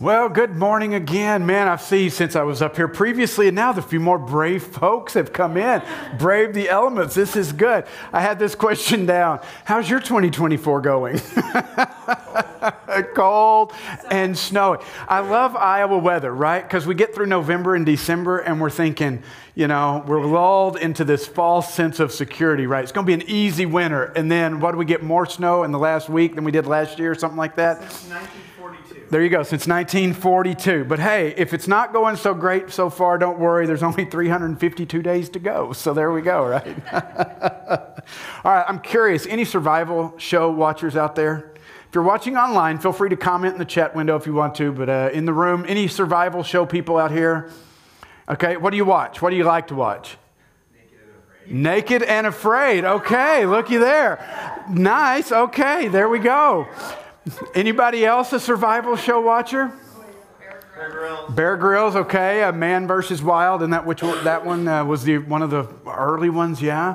Well, good morning again. Man, I've seen since I was up here previously, and now the few more brave folks have come in. Brave the elements. This is good. I had this question down How's your 2024 going? Cold and snowy. I love Iowa weather, right? Because we get through November and December, and we're thinking, you know, we're lulled into this false sense of security, right? It's going to be an easy winter. And then what do we get more snow in the last week than we did last year, or something like that? There you go, since 1942. But hey, if it's not going so great so far, don't worry. There's only 352 days to go. So there we go, right? All right, I'm curious. Any survival show watchers out there? If you're watching online, feel free to comment in the chat window if you want to. But uh, in the room, any survival show people out here? Okay, what do you watch? What do you like to watch? Naked and afraid. Okay, looky there. Nice. Okay, there we go. Anybody else a survival show watcher? Bear Grylls. Bear Grylls, okay. A Man versus Wild, and that which one- that one uh, was the one of the early ones, yeah.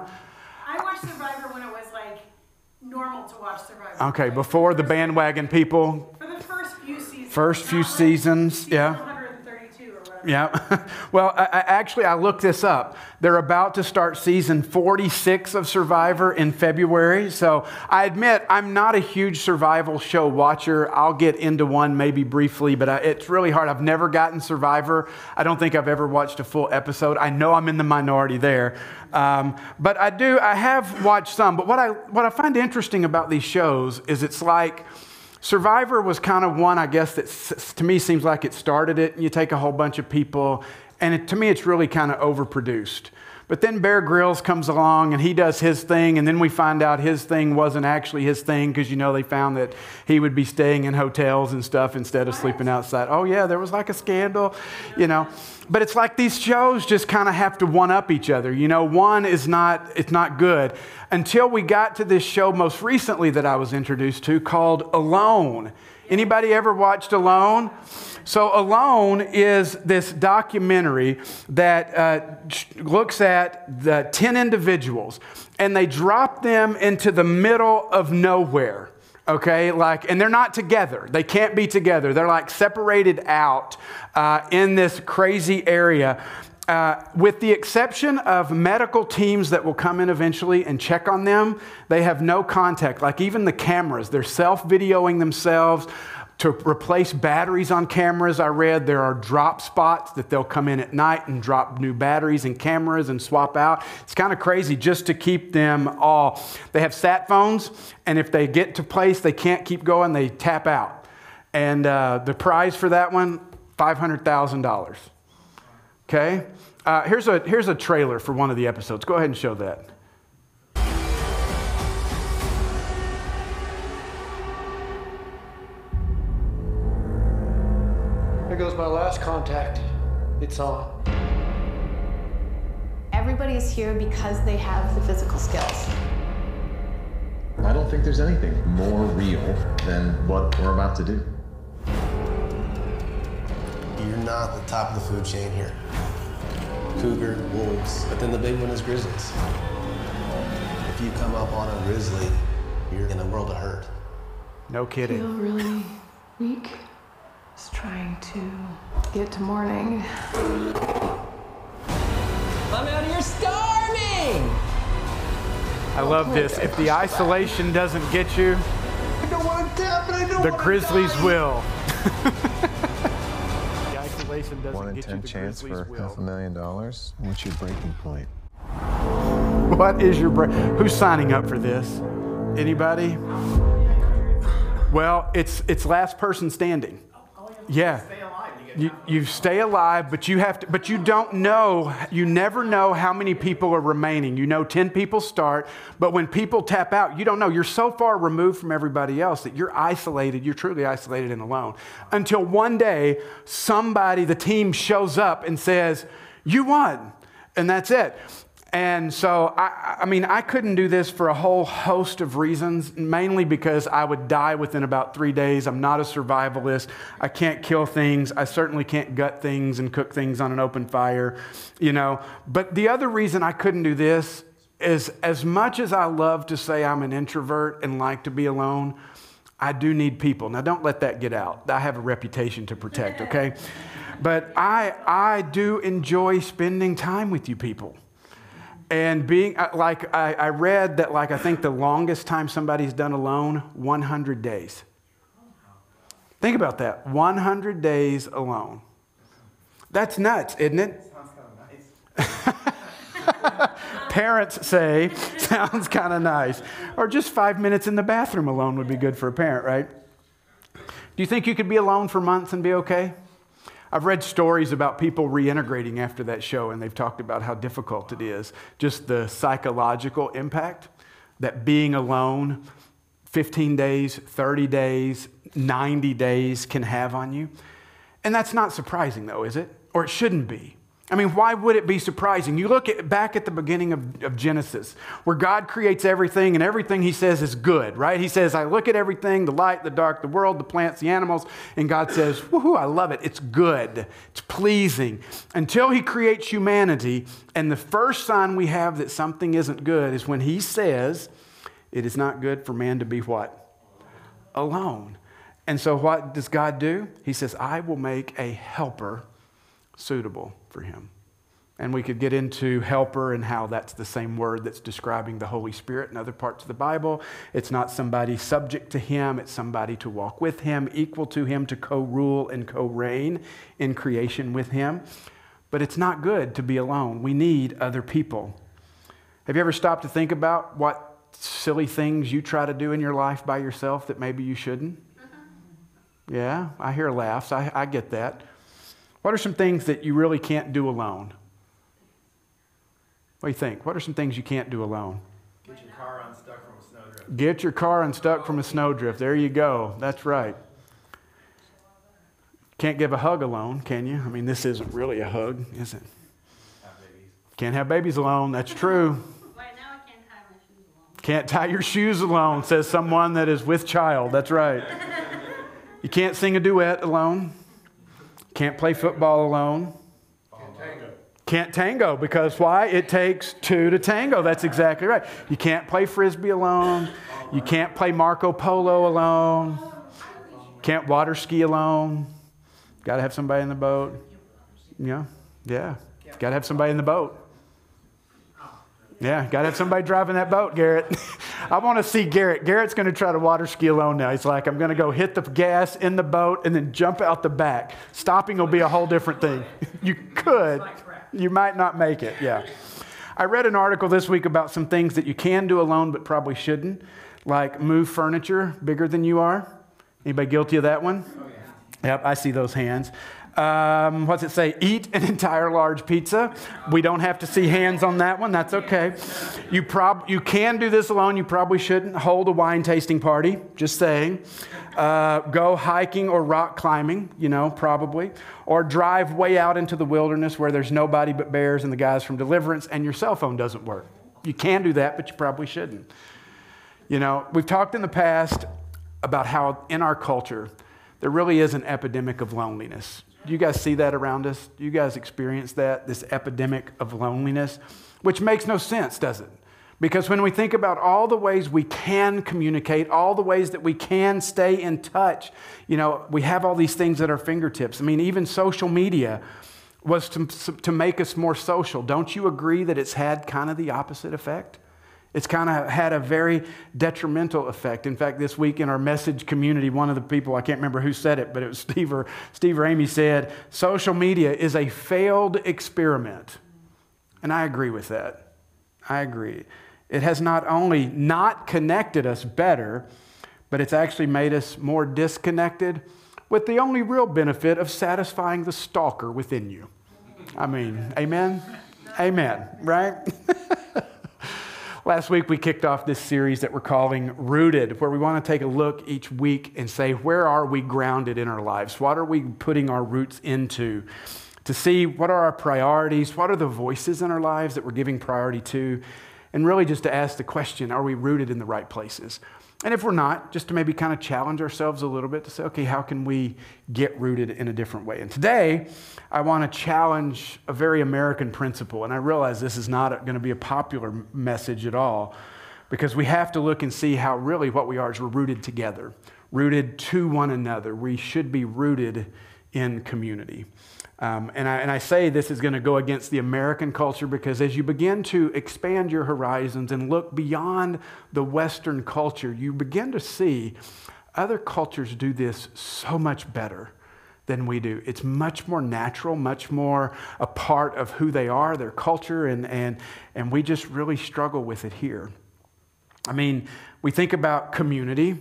I watched Survivor when it was like normal to watch Survivor. Okay, before the bandwagon people. For the first few seasons. First few seasons, season yeah. 132 or whatever. Yeah. well, I, I, actually, I looked this up. They're about to start season 46 of Survivor in February. So I admit I'm not a huge survival show watcher. I'll get into one maybe briefly, but I, it's really hard. I've never gotten Survivor. I don't think I've ever watched a full episode. I know I'm in the minority there. Um, but I do, I have watched some. But what I, what I find interesting about these shows is it's like, Survivor was kind of one, I guess, that to me seems like it started it. You take a whole bunch of people, and it, to me, it's really kind of overproduced. But then Bear Grylls comes along and he does his thing, and then we find out his thing wasn't actually his thing because you know they found that he would be staying in hotels and stuff instead of sleeping outside. Oh, yeah, there was like a scandal, you know. But it's like these shows just kind of have to one up each other. You know, one is not, it's not good. Until we got to this show most recently that I was introduced to called Alone. Anybody ever watched Alone? So, Alone is this documentary that uh, looks at the 10 individuals and they drop them into the middle of nowhere. Okay, like, and they're not together. They can't be together. They're like separated out uh, in this crazy area. Uh, with the exception of medical teams that will come in eventually and check on them, they have no contact. Like even the cameras, they're self videoing themselves. To replace batteries on cameras, I read there are drop spots that they'll come in at night and drop new batteries and cameras and swap out. It's kind of crazy just to keep them all. They have sat phones, and if they get to place they can't keep going, they tap out. And uh, the prize for that one, $500,000. Okay? Uh, here's, a, here's a trailer for one of the episodes. Go ahead and show that. Contact. It's on. Everybody is here because they have the physical skills. I don't think there's anything more real than what we're about to do. You're not the top of the food chain here. Cougar, wolves, but then the big one is grizzlies. If you come up on a grizzly, you're in a world of hurt. No kidding. feel really weak. Just trying to get to morning. I'm out here starving! I love this. If the isolation doesn't get you, I don't want to tap, but I don't the Grizzlies die. will. the isolation doesn't One in get ten you, the chance Grizzlies for half a will. million dollars. What's your breaking point? What is your break? Who's signing up for this? Anybody? Well, it's it's last person standing. Oh, oh, yeah. You, you stay alive, but you have to, but you don't know, you never know how many people are remaining. You know 10 people start, but when people tap out, you don't know. You're so far removed from everybody else that you're isolated, you're truly isolated and alone. Until one day, somebody, the team shows up and says, You won. And that's it. And so, I, I mean, I couldn't do this for a whole host of reasons, mainly because I would die within about three days. I'm not a survivalist. I can't kill things. I certainly can't gut things and cook things on an open fire, you know. But the other reason I couldn't do this is as much as I love to say I'm an introvert and like to be alone, I do need people. Now, don't let that get out. I have a reputation to protect, okay? but I, I do enjoy spending time with you people. And being uh, like, I, I read that, like, I think the longest time somebody's done alone, 100 days. Think about that 100 days alone. That's nuts, isn't it? Parents say, sounds kind of nice. Or just five minutes in the bathroom alone would be good for a parent, right? Do you think you could be alone for months and be okay? I've read stories about people reintegrating after that show, and they've talked about how difficult it is. Just the psychological impact that being alone 15 days, 30 days, 90 days can have on you. And that's not surprising, though, is it? Or it shouldn't be. I mean, why would it be surprising? You look at, back at the beginning of, of, Genesis, where God creates everything and everything He says is good, right? He says, I look at everything the light, the dark, the world, the plants, the animals, and God says, Woohoo, I love it. It's good, it's pleasing. Until He creates humanity, and the first sign we have that something isn't good is when He says, It is not good for man to be what? Alone. And so, what does God do? He says, I will make a helper suitable for him. And we could get into helper and how that's the same word that's describing the Holy Spirit in other parts of the Bible. It's not somebody subject to him, it's somebody to walk with him, equal to him, to co rule and co reign in creation with him. But it's not good to be alone. We need other people. Have you ever stopped to think about what silly things you try to do in your life by yourself that maybe you shouldn't? Uh-huh. Yeah, I hear laughs. I, I get that. What are some things that you really can't do alone? What do you think? What are some things you can't do alone? Get your car unstuck from a snowdrift. Get your car unstuck from a snowdrift. There you go. That's right. Can't give a hug alone, can you? I mean, this isn't really a hug, is it? Have babies. Can't have babies alone. That's true. Right now, I can't tie my shoes alone. Can't tie your shoes alone, says someone that is with child. That's right. You can't sing a duet alone. Can't play football alone. Can't tango. Because why? It takes two to tango. That's exactly right. You can't play frisbee alone. You can't play Marco Polo alone. Can't water ski alone. Got to have somebody in the boat. Yeah, yeah. Got to have somebody in the boat. Yeah, got to have somebody driving that boat, Garrett. I want to see Garrett. Garrett's going to try to water ski alone now. He's like, I'm going to go hit the gas in the boat and then jump out the back. Stopping will be a whole different thing. You could, you might not make it. Yeah. I read an article this week about some things that you can do alone but probably shouldn't, like move furniture bigger than you are. Anybody guilty of that one? Oh, yep, I see those hands. Um, what's it say? Eat an entire large pizza. We don't have to see hands on that one. That's okay. You, prob- you can do this alone. You probably shouldn't. Hold a wine tasting party. Just saying. Uh, go hiking or rock climbing, you know, probably. Or drive way out into the wilderness where there's nobody but bears and the guys from Deliverance and your cell phone doesn't work. You can do that, but you probably shouldn't. You know, we've talked in the past about how in our culture, there really is an epidemic of loneliness. Do you guys see that around us? Do you guys experience that, this epidemic of loneliness? Which makes no sense, does it? Because when we think about all the ways we can communicate, all the ways that we can stay in touch, you know, we have all these things at our fingertips. I mean, even social media was to, to make us more social. Don't you agree that it's had kind of the opposite effect? It's kind of had a very detrimental effect. In fact, this week in our message community, one of the people, I can't remember who said it, but it was Steve or, Steve or Amy said, social media is a failed experiment. And I agree with that. I agree. It has not only not connected us better, but it's actually made us more disconnected with the only real benefit of satisfying the stalker within you. I mean, amen? Amen, right? Last week, we kicked off this series that we're calling Rooted, where we want to take a look each week and say, where are we grounded in our lives? What are we putting our roots into? To see what are our priorities? What are the voices in our lives that we're giving priority to? And really just to ask the question, are we rooted in the right places? And if we're not, just to maybe kind of challenge ourselves a little bit to say, okay, how can we get rooted in a different way? And today, I want to challenge a very American principle. And I realize this is not going to be a popular message at all because we have to look and see how really what we are is we're rooted together. rooted to one another. We should be rooted in community. Um, and, I, and I say this is going to go against the American culture because as you begin to expand your horizons and look beyond the Western culture, you begin to see other cultures do this so much better than we do. It's much more natural, much more a part of who they are, their culture, and, and, and we just really struggle with it here. I mean, we think about community,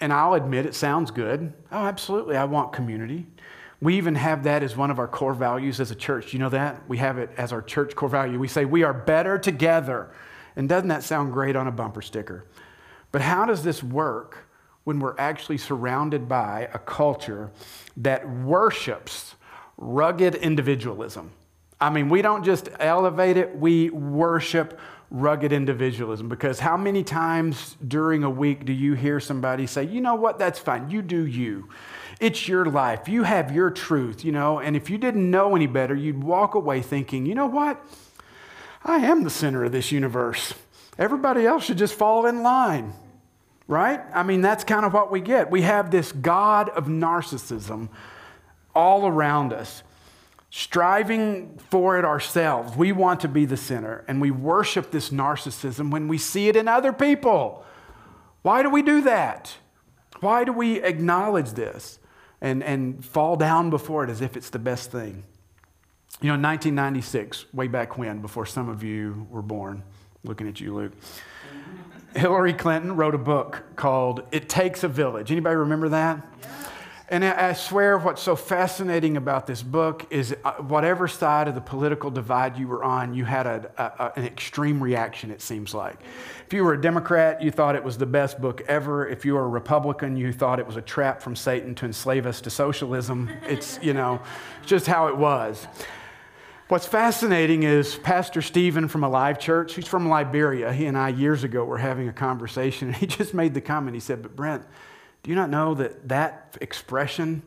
and I'll admit it sounds good. Oh, absolutely, I want community. We even have that as one of our core values as a church. You know that? We have it as our church core value. We say we are better together. And doesn't that sound great on a bumper sticker? But how does this work when we're actually surrounded by a culture that worships rugged individualism? I mean, we don't just elevate it, we worship rugged individualism. Because how many times during a week do you hear somebody say, you know what, that's fine, you do you? It's your life. You have your truth, you know. And if you didn't know any better, you'd walk away thinking, you know what? I am the center of this universe. Everybody else should just fall in line, right? I mean, that's kind of what we get. We have this God of narcissism all around us, striving for it ourselves. We want to be the center, and we worship this narcissism when we see it in other people. Why do we do that? Why do we acknowledge this? and, and fall down before it as if it's the best thing. You know, in 1996, way back when, before some of you were born, looking at you, Luke, Hillary Clinton wrote a book called It Takes a Village. Anybody remember that? And I swear, what's so fascinating about this book is uh, whatever side of the political divide you were on, you had a, a, an extreme reaction, it seems like. If you were a Democrat, you thought it was the best book ever. If you were a Republican, you thought it was a trap from Satan to enslave us to socialism. It's, you know, just how it was. What's fascinating is Pastor Stephen from Alive Church, he's from Liberia. He and I, years ago, were having a conversation, and he just made the comment. He said, But Brent, do you not know that that expression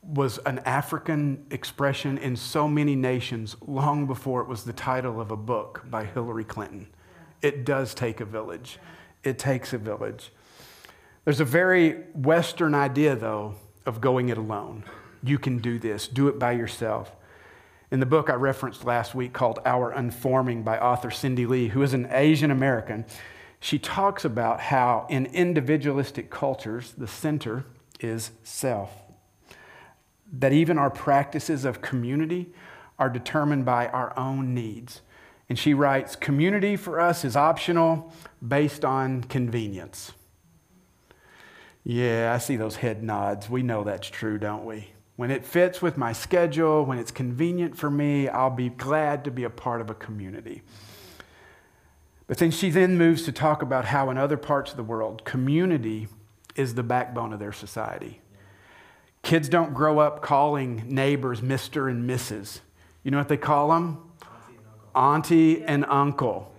was an African expression in so many nations long before it was the title of a book by Hillary Clinton? It does take a village. It takes a village. There's a very Western idea, though, of going it alone. You can do this, do it by yourself. In the book I referenced last week called Our Unforming by author Cindy Lee, who is an Asian American, she talks about how in individualistic cultures, the center is self. That even our practices of community are determined by our own needs. And she writes community for us is optional based on convenience. Yeah, I see those head nods. We know that's true, don't we? When it fits with my schedule, when it's convenient for me, I'll be glad to be a part of a community. But then she then moves to talk about how in other parts of the world, community is the backbone of their society. Kids don't grow up calling neighbors Mr. and Mrs. You know what they call them? Auntie and uncle.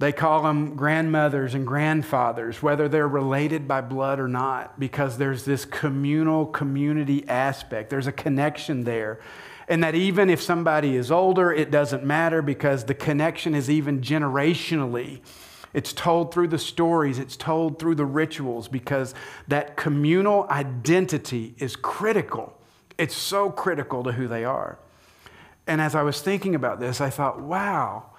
They call them grandmothers and grandfathers, whether they're related by blood or not, because there's this communal community aspect. There's a connection there. And that even if somebody is older, it doesn't matter because the connection is even generationally. It's told through the stories, it's told through the rituals because that communal identity is critical. It's so critical to who they are. And as I was thinking about this, I thought, wow,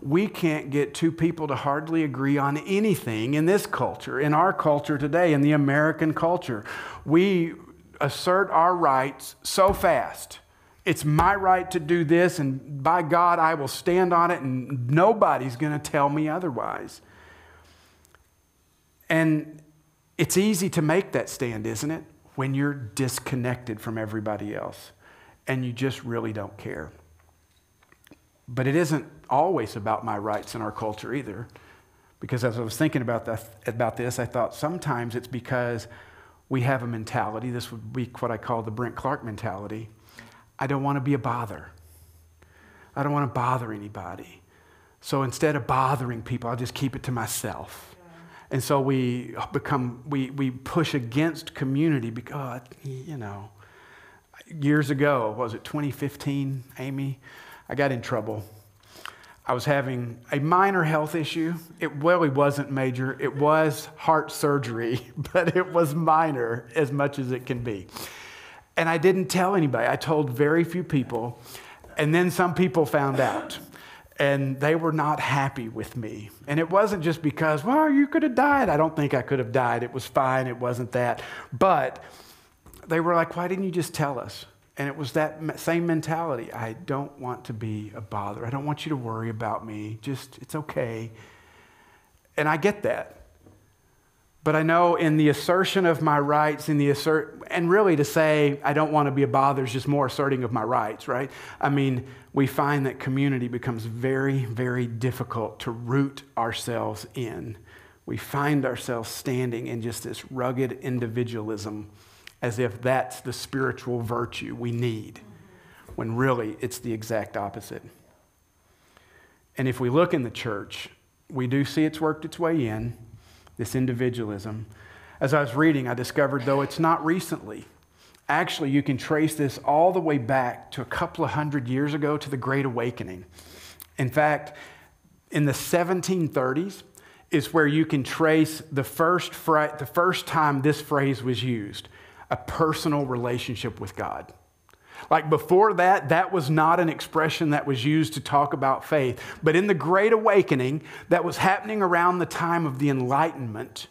we can't get two people to hardly agree on anything in this culture, in our culture today, in the American culture. We assert our rights so fast it's my right to do this, and by God, I will stand on it, and nobody's going to tell me otherwise. And it's easy to make that stand, isn't it? When you're disconnected from everybody else and you just really don't care. But it isn't always about my rights in our culture either. Because as I was thinking about, that, about this, I thought sometimes it's because we have a mentality. This would be what I call the Brent Clark mentality I don't want to be a bother. I don't want to bother anybody. So instead of bothering people, I'll just keep it to myself. And so we become, we, we push against community because, oh, you know, years ago, was it 2015, Amy? I got in trouble. I was having a minor health issue. It really wasn't major. It was heart surgery, but it was minor as much as it can be. And I didn't tell anybody. I told very few people. And then some people found out. And they were not happy with me. And it wasn't just because, well, you could have died. I don't think I could have died. It was fine. It wasn't that. But they were like, why didn't you just tell us? And it was that same mentality. I don't want to be a bother. I don't want you to worry about me. Just, it's okay. And I get that. But I know in the assertion of my rights, in the assert, and really to say I don't want to be a bother is just more asserting of my rights, right? I mean, we find that community becomes very, very difficult to root ourselves in. We find ourselves standing in just this rugged individualism as if that's the spiritual virtue we need, when really it's the exact opposite. And if we look in the church, we do see it's worked its way in, this individualism. As I was reading, I discovered, though it's not recently, actually, you can trace this all the way back to a couple of hundred years ago to the Great Awakening. In fact, in the 1730s is where you can trace the first, the first time this phrase was used a personal relationship with God. Like before that, that was not an expression that was used to talk about faith. But in the Great Awakening that was happening around the time of the Enlightenment,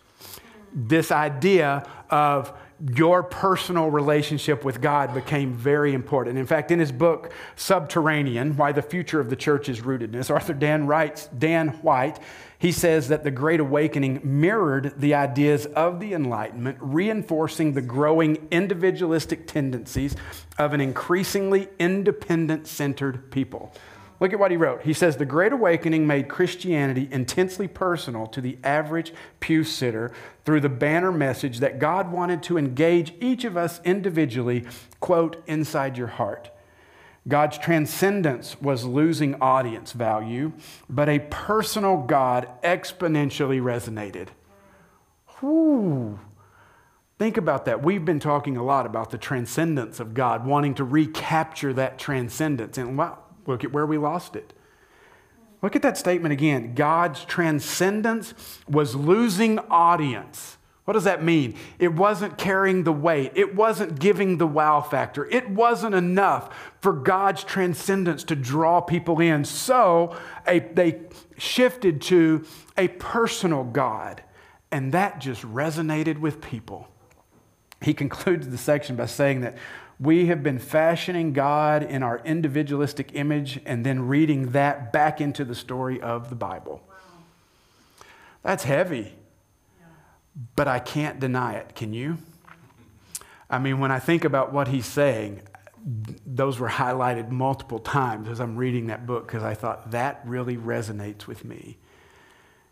this idea of your personal relationship with God became very important. In fact, in his book, Subterranean Why the Future of the Church is Rootedness, Arthur Dan, writes, Dan White he says that the Great Awakening mirrored the ideas of the Enlightenment, reinforcing the growing individualistic tendencies of an increasingly independent centered people. Look at what he wrote. He says, The Great Awakening made Christianity intensely personal to the average pew sitter through the banner message that God wanted to engage each of us individually, quote, inside your heart. God's transcendence was losing audience value, but a personal God exponentially resonated. Whew. Think about that. We've been talking a lot about the transcendence of God, wanting to recapture that transcendence. And wow, look at where we lost it. Look at that statement again. God's transcendence was losing audience. What does that mean? It wasn't carrying the weight. It wasn't giving the wow factor. It wasn't enough for God's transcendence to draw people in. So a, they shifted to a personal God, and that just resonated with people. He concludes the section by saying that we have been fashioning God in our individualistic image and then reading that back into the story of the Bible. That's heavy but I can't deny it. Can you? I mean, when I think about what he's saying, those were highlighted multiple times as I'm reading that book because I thought that really resonates with me.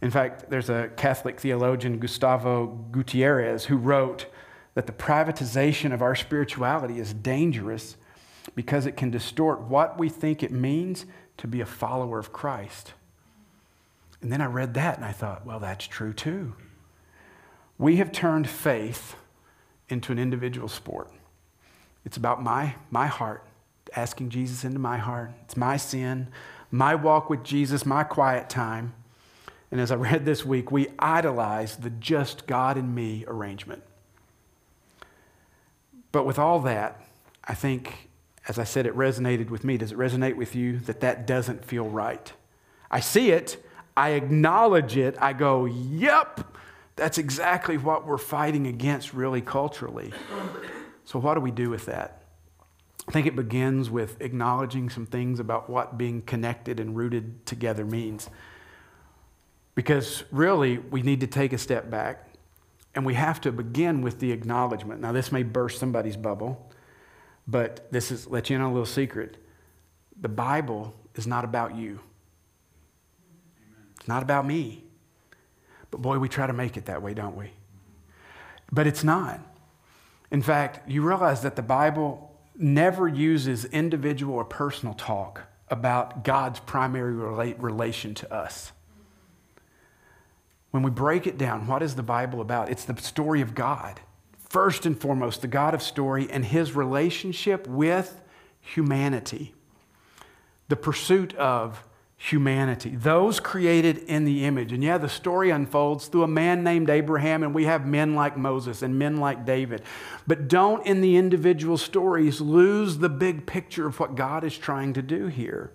In fact, there's a Catholic theologian, Gustavo Gutierrez, who wrote that the privatization of our spirituality is dangerous because it can distort what we think it means to be a follower of Christ. And then I read that and I thought, well, that's true too. We have turned faith into an individual sport. It's about my, my heart, asking Jesus into my heart. It's my sin, my walk with Jesus, my quiet time. And as I read this week, we idolize the just God and me arrangement. But with all that, I think, as I said, it resonated with me. Does it resonate with you that that doesn't feel right? I see it, I acknowledge it, I go, yep, that's exactly what we're fighting against, really, culturally. So, what do we do with that? I think it begins with acknowledging some things about what being connected and rooted together means. Because really, we need to take a step back and we have to begin with the acknowledgement. Now, this may burst somebody's bubble, but this is, let you in on a little secret. The Bible is not about you, it's not about me. But boy, we try to make it that way, don't we? But it's not. In fact, you realize that the Bible never uses individual or personal talk about God's primary relation to us. When we break it down, what is the Bible about? It's the story of God. First and foremost, the God of story and his relationship with humanity. The pursuit of humanity, those created in the image. And yeah, the story unfolds through a man named Abraham, and we have men like Moses and men like David. But don't, in the individual stories, lose the big picture of what God is trying to do here.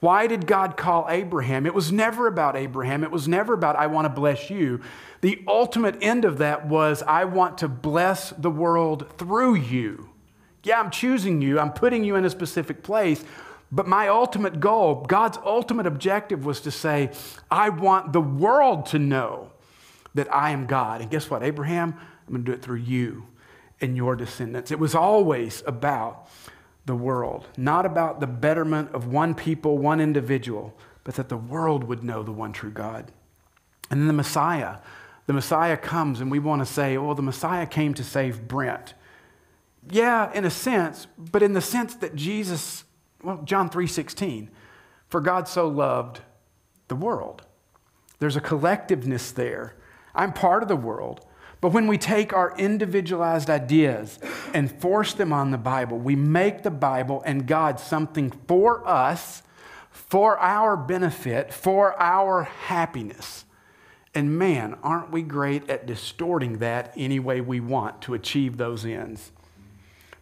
Why did God call Abraham? It was never about Abraham. It was never about, I want to bless you. The ultimate end of that was, I want to bless the world through you. Yeah, I'm choosing you, I'm putting you in a specific place. But my ultimate goal, God's ultimate objective was to say, I want the world to know that I am God. And guess what, Abraham? I'm going to do it through you and your descendants. It was always about the world, not about the betterment of one people, one individual, but that the world would know the one true God. And then the Messiah. The Messiah comes, and we want to say, well, the Messiah came to save Brent. Yeah, in a sense, but in the sense that Jesus well, John 3:16, for God so loved the world. There's a collectiveness there. I'm part of the world. But when we take our individualized ideas and force them on the Bible, we make the Bible and God something for us, for our benefit, for our happiness. And man, aren't we great at distorting that any way we want to achieve those ends?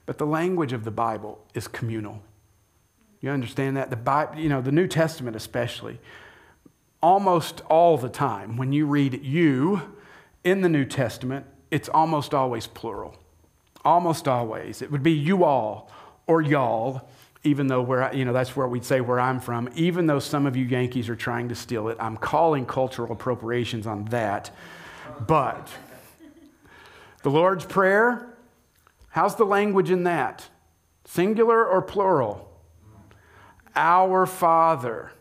But the language of the Bible is communal. You understand that? The Bible, you know, the New Testament especially, almost all the time, when you read you in the New Testament, it's almost always plural. Almost always. It would be you all or y'all, even though where you know that's where we'd say where I'm from. Even though some of you Yankees are trying to steal it, I'm calling cultural appropriations on that. But the Lord's Prayer, how's the language in that? Singular or plural? Our Father,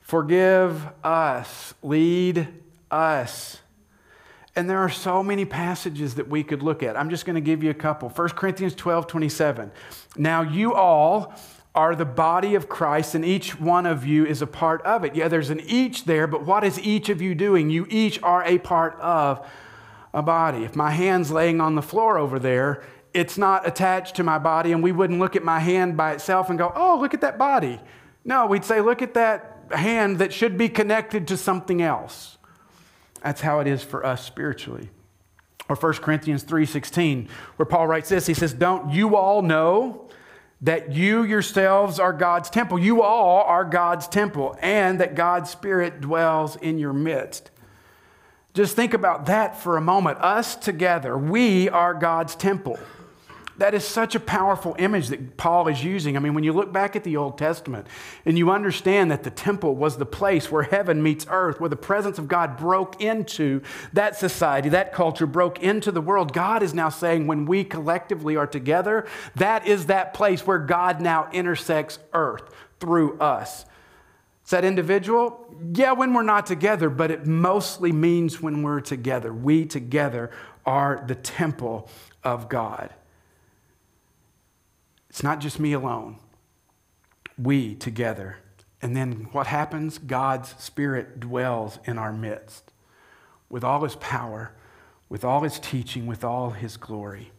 forgive us, lead us. And there are so many passages that we could look at. I'm just going to give you a couple. 1 Corinthians 12 27. Now, you all are the body of Christ, and each one of you is a part of it. Yeah, there's an each there, but what is each of you doing? You each are a part of a body. If my hand's laying on the floor over there, it's not attached to my body, and we wouldn't look at my hand by itself and go, oh, look at that body. No, we'd say, look at that hand that should be connected to something else. That's how it is for us spiritually. Or 1 Corinthians 3:16, where Paul writes this, he says, Don't you all know that you yourselves are God's temple? You all are God's temple, and that God's Spirit dwells in your midst. Just think about that for a moment. Us together, we are God's temple. That is such a powerful image that Paul is using. I mean, when you look back at the Old Testament and you understand that the temple was the place where heaven meets earth, where the presence of God broke into that society, that culture broke into the world, God is now saying when we collectively are together, that is that place where God now intersects earth through us. Is that individual? Yeah, when we're not together, but it mostly means when we're together. We together are the temple of God. It's not just me alone, we together. And then what happens? God's Spirit dwells in our midst with all his power, with all his teaching, with all his glory.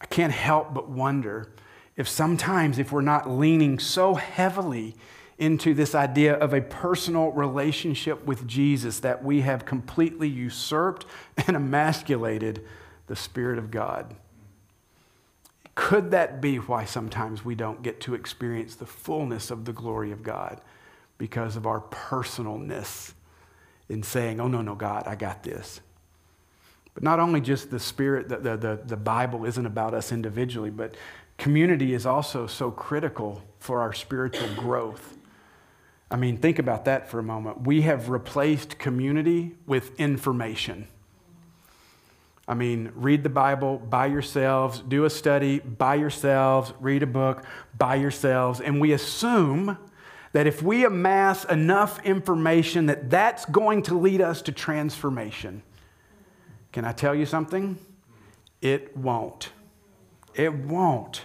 I can't help but wonder if sometimes, if we're not leaning so heavily into this idea of a personal relationship with Jesus, that we have completely usurped and emasculated the Spirit of God. Could that be why sometimes we don't get to experience the fullness of the glory of God? Because of our personalness in saying, oh, no, no, God, I got this. But not only just the Spirit, the, the, the, the Bible isn't about us individually, but community is also so critical for our spiritual growth. I mean, think about that for a moment. We have replaced community with information. I mean, read the Bible by yourselves, do a study by yourselves, read a book by yourselves, and we assume that if we amass enough information that that's going to lead us to transformation. Can I tell you something? It won't. It won't.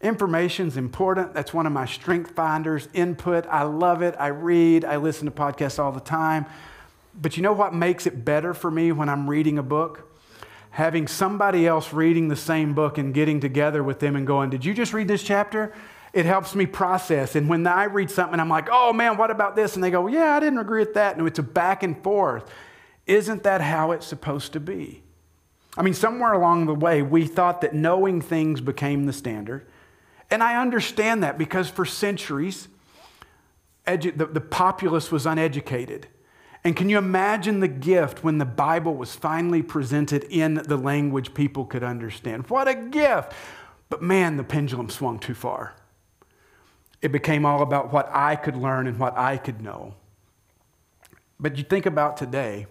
Information's important. That's one of my strength finders. Input, I love it. I read, I listen to podcasts all the time. But you know what makes it better for me when I'm reading a book? Having somebody else reading the same book and getting together with them and going, Did you just read this chapter? It helps me process. And when I read something, I'm like, oh man, what about this? And they go, yeah, I didn't agree with that. And it's a back and forth. Isn't that how it's supposed to be? I mean, somewhere along the way, we thought that knowing things became the standard. And I understand that because for centuries, edu- the, the populace was uneducated. And can you imagine the gift when the Bible was finally presented in the language people could understand? What a gift! But man, the pendulum swung too far. It became all about what I could learn and what I could know. But you think about today,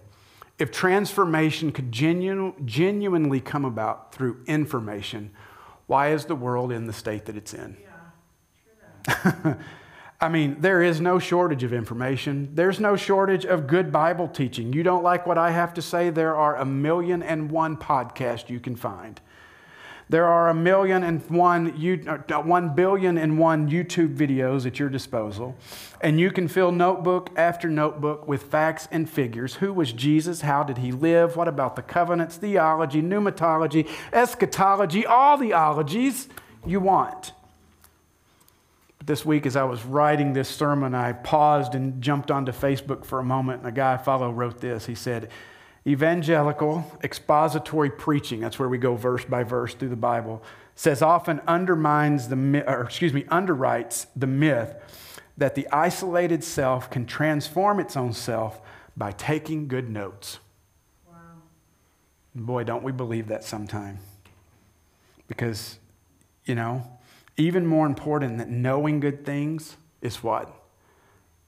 if transformation could genu- genuinely come about through information, why is the world in the state that it's in? Yeah, I mean, there is no shortage of information. There's no shortage of good Bible teaching. You don't like what I have to say? There are a million and one podcasts you can find. There are a million and one, uh, one billion and one YouTube videos at your disposal. And you can fill notebook after notebook with facts and figures. Who was Jesus? How did he live? What about the covenants, theology, pneumatology, eschatology, all the ologies you want. This week, as I was writing this sermon, I paused and jumped onto Facebook for a moment, and a guy I follow wrote this. He said, Evangelical expository preaching, that's where we go verse by verse through the Bible, says often undermines the, or excuse me, underwrites the myth that the isolated self can transform its own self by taking good notes. Wow. Boy, don't we believe that sometime. Because, you know, even more important than knowing good things is what?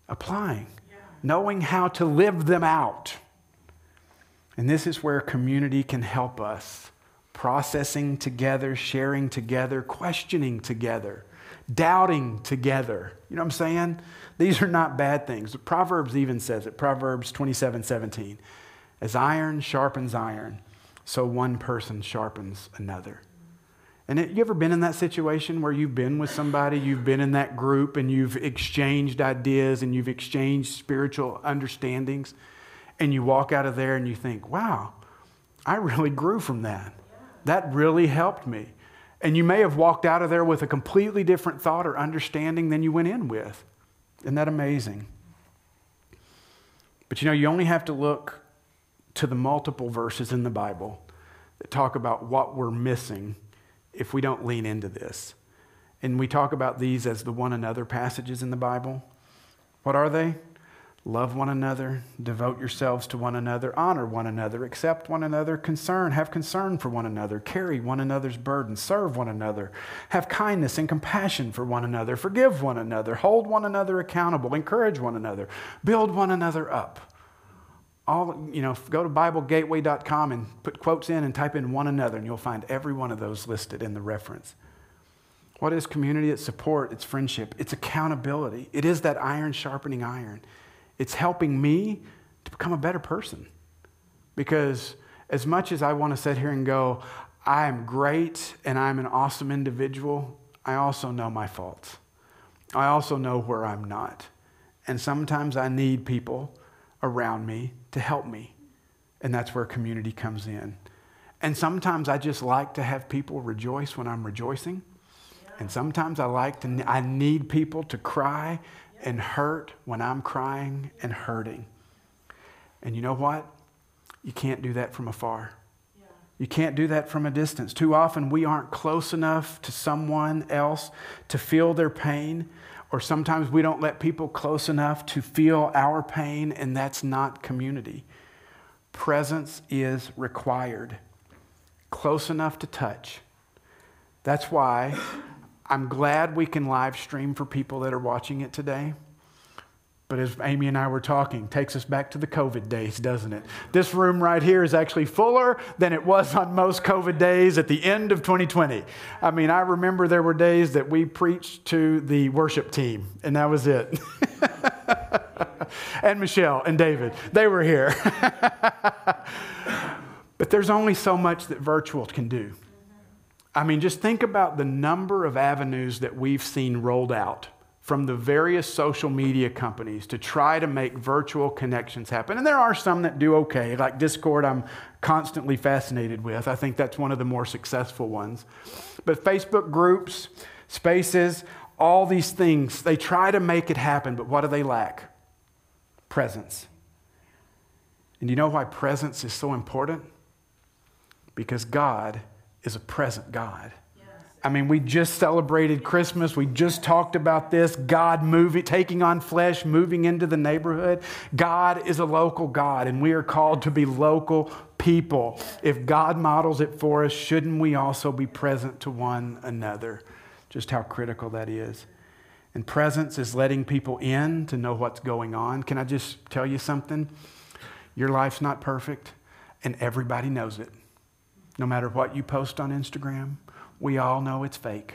Applying. Yeah. Knowing how to live them out. And this is where community can help us processing together, sharing together, questioning together, doubting together. You know what I'm saying? These are not bad things. Proverbs even says it Proverbs 27 17. As iron sharpens iron, so one person sharpens another. And it, you ever been in that situation where you've been with somebody, you've been in that group, and you've exchanged ideas and you've exchanged spiritual understandings? and you walk out of there and you think, wow, I really grew from that. That really helped me. And you may have walked out of there with a completely different thought or understanding than you went in with. Isn't that amazing? But you know, you only have to look to the multiple verses in the Bible that talk about what we're missing if we don't lean into this. And we talk about these as the one another passages in the Bible. What are they? Love one another, devote yourselves to one another, honor one another, accept one another, concern, have concern for one another, carry one another's burden, serve one another, have kindness and compassion for one another, forgive one another, hold one another accountable, encourage one another, build one another up. All, you know, go to BibleGateway.com and put quotes in and type in one another, and you'll find every one of those listed in the reference. What is community? It's support, it's friendship, it's accountability. It is that iron sharpening iron. It's helping me to become a better person. Because as much as I want to sit here and go, I am great and I'm an awesome individual, I also know my faults. I also know where I'm not. And sometimes I need people around me to help me. And that's where community comes in. And sometimes I just like to have people rejoice when I'm rejoicing. And sometimes I like to, I need people to cry and hurt when I'm crying and hurting. And you know what? You can't do that from afar. You can't do that from a distance. Too often we aren't close enough to someone else to feel their pain, or sometimes we don't let people close enough to feel our pain, and that's not community. Presence is required, close enough to touch. That's why I'm glad we can live stream for people that are watching it today. But as Amy and I were talking, takes us back to the COVID days, doesn't it? This room right here is actually fuller than it was on most COVID days at the end of 2020. I mean, I remember there were days that we preached to the worship team, and that was it. and Michelle and David, they were here. but there's only so much that virtual can do. I mean, just think about the number of avenues that we've seen rolled out from the various social media companies to try to make virtual connections happen. And there are some that do okay, like Discord, I'm constantly fascinated with. I think that's one of the more successful ones. But Facebook groups, spaces, all these things. They try to make it happen, but what do they lack? Presence. And you know why presence is so important? Because God is a present God. I mean, we just celebrated Christmas. We just talked about this. God moving, taking on flesh, moving into the neighborhood. God is a local God, and we are called to be local people. If God models it for us, shouldn't we also be present to one another? Just how critical that is. And presence is letting people in to know what's going on. Can I just tell you something? Your life's not perfect, and everybody knows it. No matter what you post on Instagram, we all know it's fake.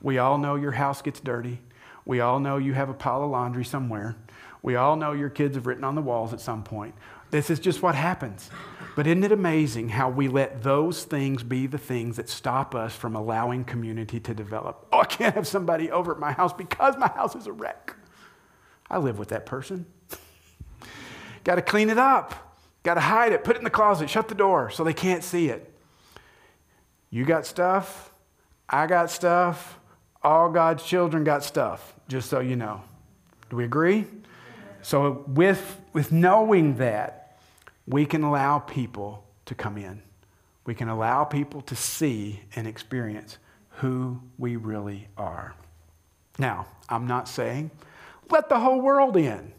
We all know your house gets dirty. We all know you have a pile of laundry somewhere. We all know your kids have written on the walls at some point. This is just what happens. But isn't it amazing how we let those things be the things that stop us from allowing community to develop? Oh, I can't have somebody over at my house because my house is a wreck. I live with that person. Got to clean it up. Got to hide it. Put it in the closet. Shut the door so they can't see it. You got stuff. I got stuff. All God's children got stuff, just so you know. Do we agree? So, with, with knowing that, we can allow people to come in. We can allow people to see and experience who we really are. Now, I'm not saying let the whole world in.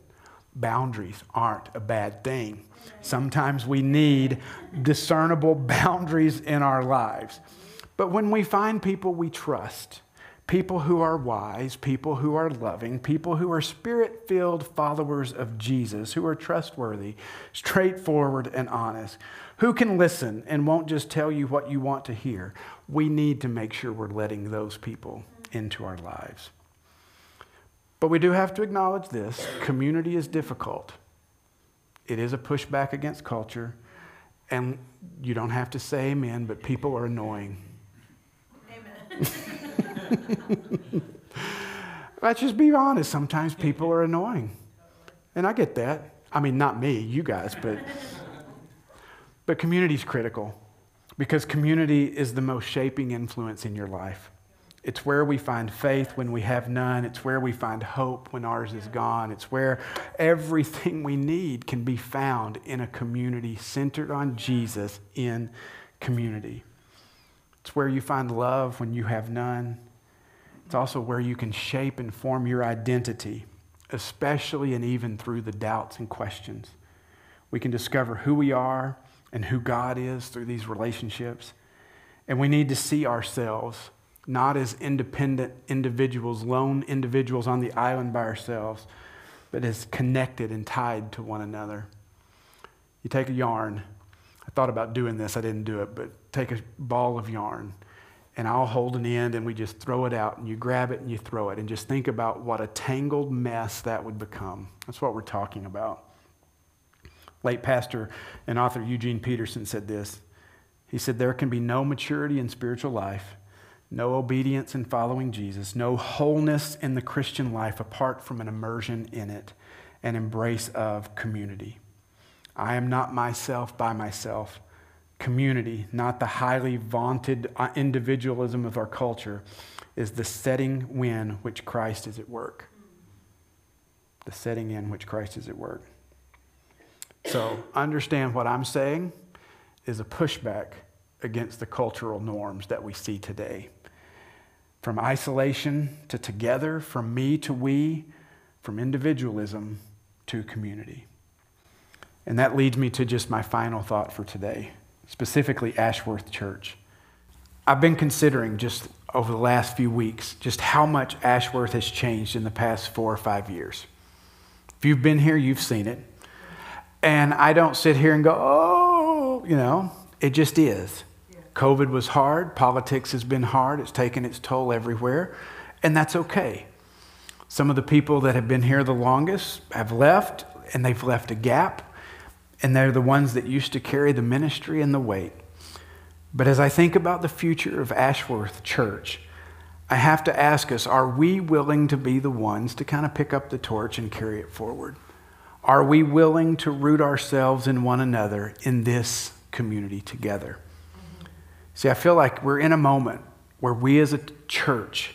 Boundaries aren't a bad thing. Sometimes we need discernible boundaries in our lives. But when we find people we trust, people who are wise, people who are loving, people who are spirit filled followers of Jesus, who are trustworthy, straightforward, and honest, who can listen and won't just tell you what you want to hear, we need to make sure we're letting those people into our lives. But we do have to acknowledge this community is difficult. It is a pushback against culture. And you don't have to say amen, but people are annoying. Amen. Let's just be honest. Sometimes people are annoying. And I get that. I mean, not me, you guys, but, but community is critical because community is the most shaping influence in your life. It's where we find faith when we have none. It's where we find hope when ours is gone. It's where everything we need can be found in a community centered on Jesus in community. It's where you find love when you have none. It's also where you can shape and form your identity, especially and even through the doubts and questions. We can discover who we are and who God is through these relationships. And we need to see ourselves not as independent individuals, lone individuals on the island by ourselves, but as connected and tied to one another. You take a yarn. I thought about doing this, I didn't do it, but take a ball of yarn and I'll hold an end and we just throw it out and you grab it and you throw it and just think about what a tangled mess that would become. That's what we're talking about. Late pastor and author Eugene Peterson said this. He said, There can be no maturity in spiritual life no obedience in following Jesus, no wholeness in the Christian life apart from an immersion in it, an embrace of community. I am not myself by myself. Community, not the highly vaunted uh, individualism of our culture, is the setting when which Christ is at work. The setting in which Christ is at work. So understand what I'm saying is a pushback against the cultural norms that we see today from isolation to together, from me to we, from individualism to community. And that leads me to just my final thought for today, specifically Ashworth Church. I've been considering just over the last few weeks just how much Ashworth has changed in the past four or five years. If you've been here, you've seen it. And I don't sit here and go, oh, you know, it just is. COVID was hard. Politics has been hard. It's taken its toll everywhere. And that's okay. Some of the people that have been here the longest have left, and they've left a gap. And they're the ones that used to carry the ministry and the weight. But as I think about the future of Ashworth Church, I have to ask us are we willing to be the ones to kind of pick up the torch and carry it forward? Are we willing to root ourselves in one another in this community together? See, I feel like we're in a moment where we as a church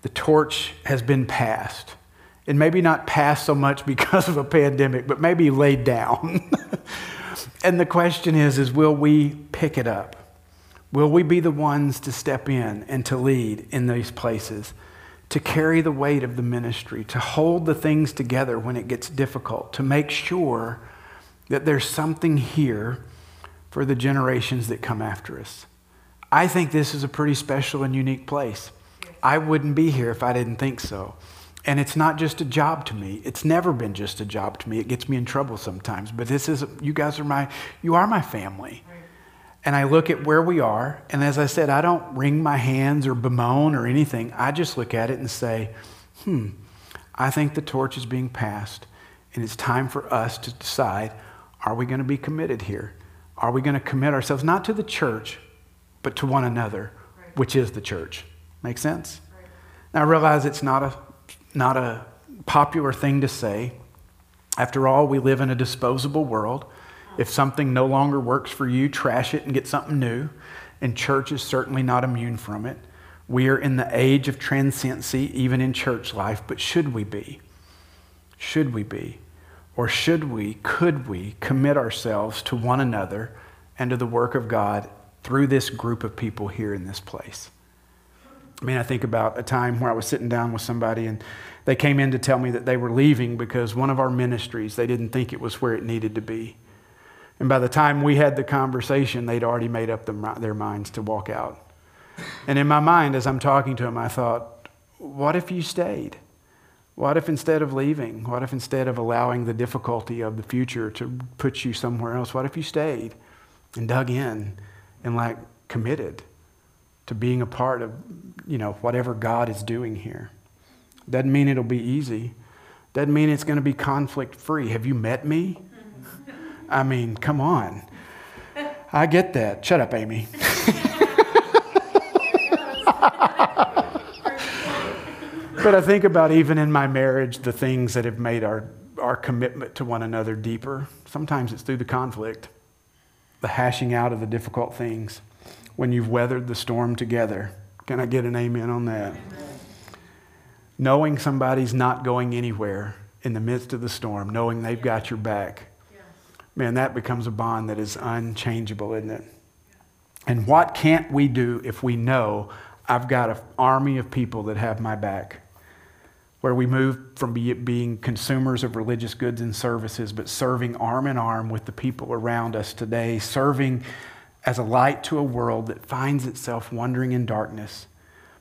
The torch has been passed. And maybe not passed so much because of a pandemic, but maybe laid down. and the question is, is will we pick it up? Will we be the ones to step in and to lead in these places, to carry the weight of the ministry, to hold the things together when it gets difficult, to make sure that there's something here for the generations that come after us? I think this is a pretty special and unique place. I wouldn't be here if I didn't think so. And it's not just a job to me. It's never been just a job to me. It gets me in trouble sometimes. But this is, you guys are my, you are my family. And I look at where we are. And as I said, I don't wring my hands or bemoan or anything. I just look at it and say, hmm, I think the torch is being passed. And it's time for us to decide are we going to be committed here? Are we going to commit ourselves not to the church, but to one another, right. which is the church? Make sense? Right. Now, I realize it's not a, not a popular thing to say. After all, we live in a disposable world. If something no longer works for you, trash it and get something new. And church is certainly not immune from it. We are in the age of transiency, even in church life, but should we be? Should we be? Or should we, could we commit ourselves to one another and to the work of God through this group of people here in this place? I mean, I think about a time where I was sitting down with somebody and they came in to tell me that they were leaving because one of our ministries, they didn't think it was where it needed to be. And by the time we had the conversation, they'd already made up their minds to walk out. And in my mind, as I'm talking to them, I thought, what if you stayed? What if instead of leaving, what if instead of allowing the difficulty of the future to put you somewhere else, what if you stayed and dug in and like committed to being a part of, you know, whatever God is doing here? Doesn't mean it'll be easy. Doesn't mean it's going to be conflict free. Have you met me? I mean, come on. I get that. Shut up, Amy. But I think about even in my marriage, the things that have made our, our commitment to one another deeper. Sometimes it's through the conflict, the hashing out of the difficult things. When you've weathered the storm together. Can I get an amen on that? Amen. Knowing somebody's not going anywhere in the midst of the storm, knowing they've got your back. Man, that becomes a bond that is unchangeable, isn't it? And what can't we do if we know I've got an army of people that have my back? Where we move from be, being consumers of religious goods and services, but serving arm in arm with the people around us today, serving as a light to a world that finds itself wandering in darkness,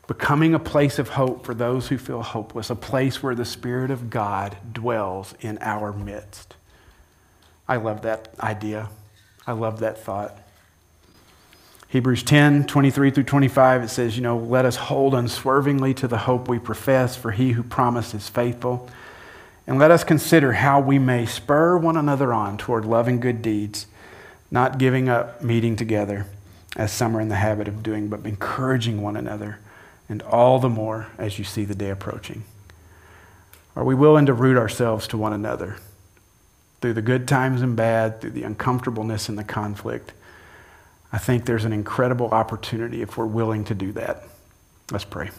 becoming a place of hope for those who feel hopeless, a place where the Spirit of God dwells in our midst. I love that idea. I love that thought. Hebrews 10, 23 through 25, it says, you know, let us hold unswervingly to the hope we profess, for he who promised is faithful. And let us consider how we may spur one another on toward loving good deeds, not giving up meeting together, as some are in the habit of doing, but encouraging one another, and all the more as you see the day approaching. Are we willing to root ourselves to one another through the good times and bad, through the uncomfortableness and the conflict? I think there's an incredible opportunity if we're willing to do that. Let's pray.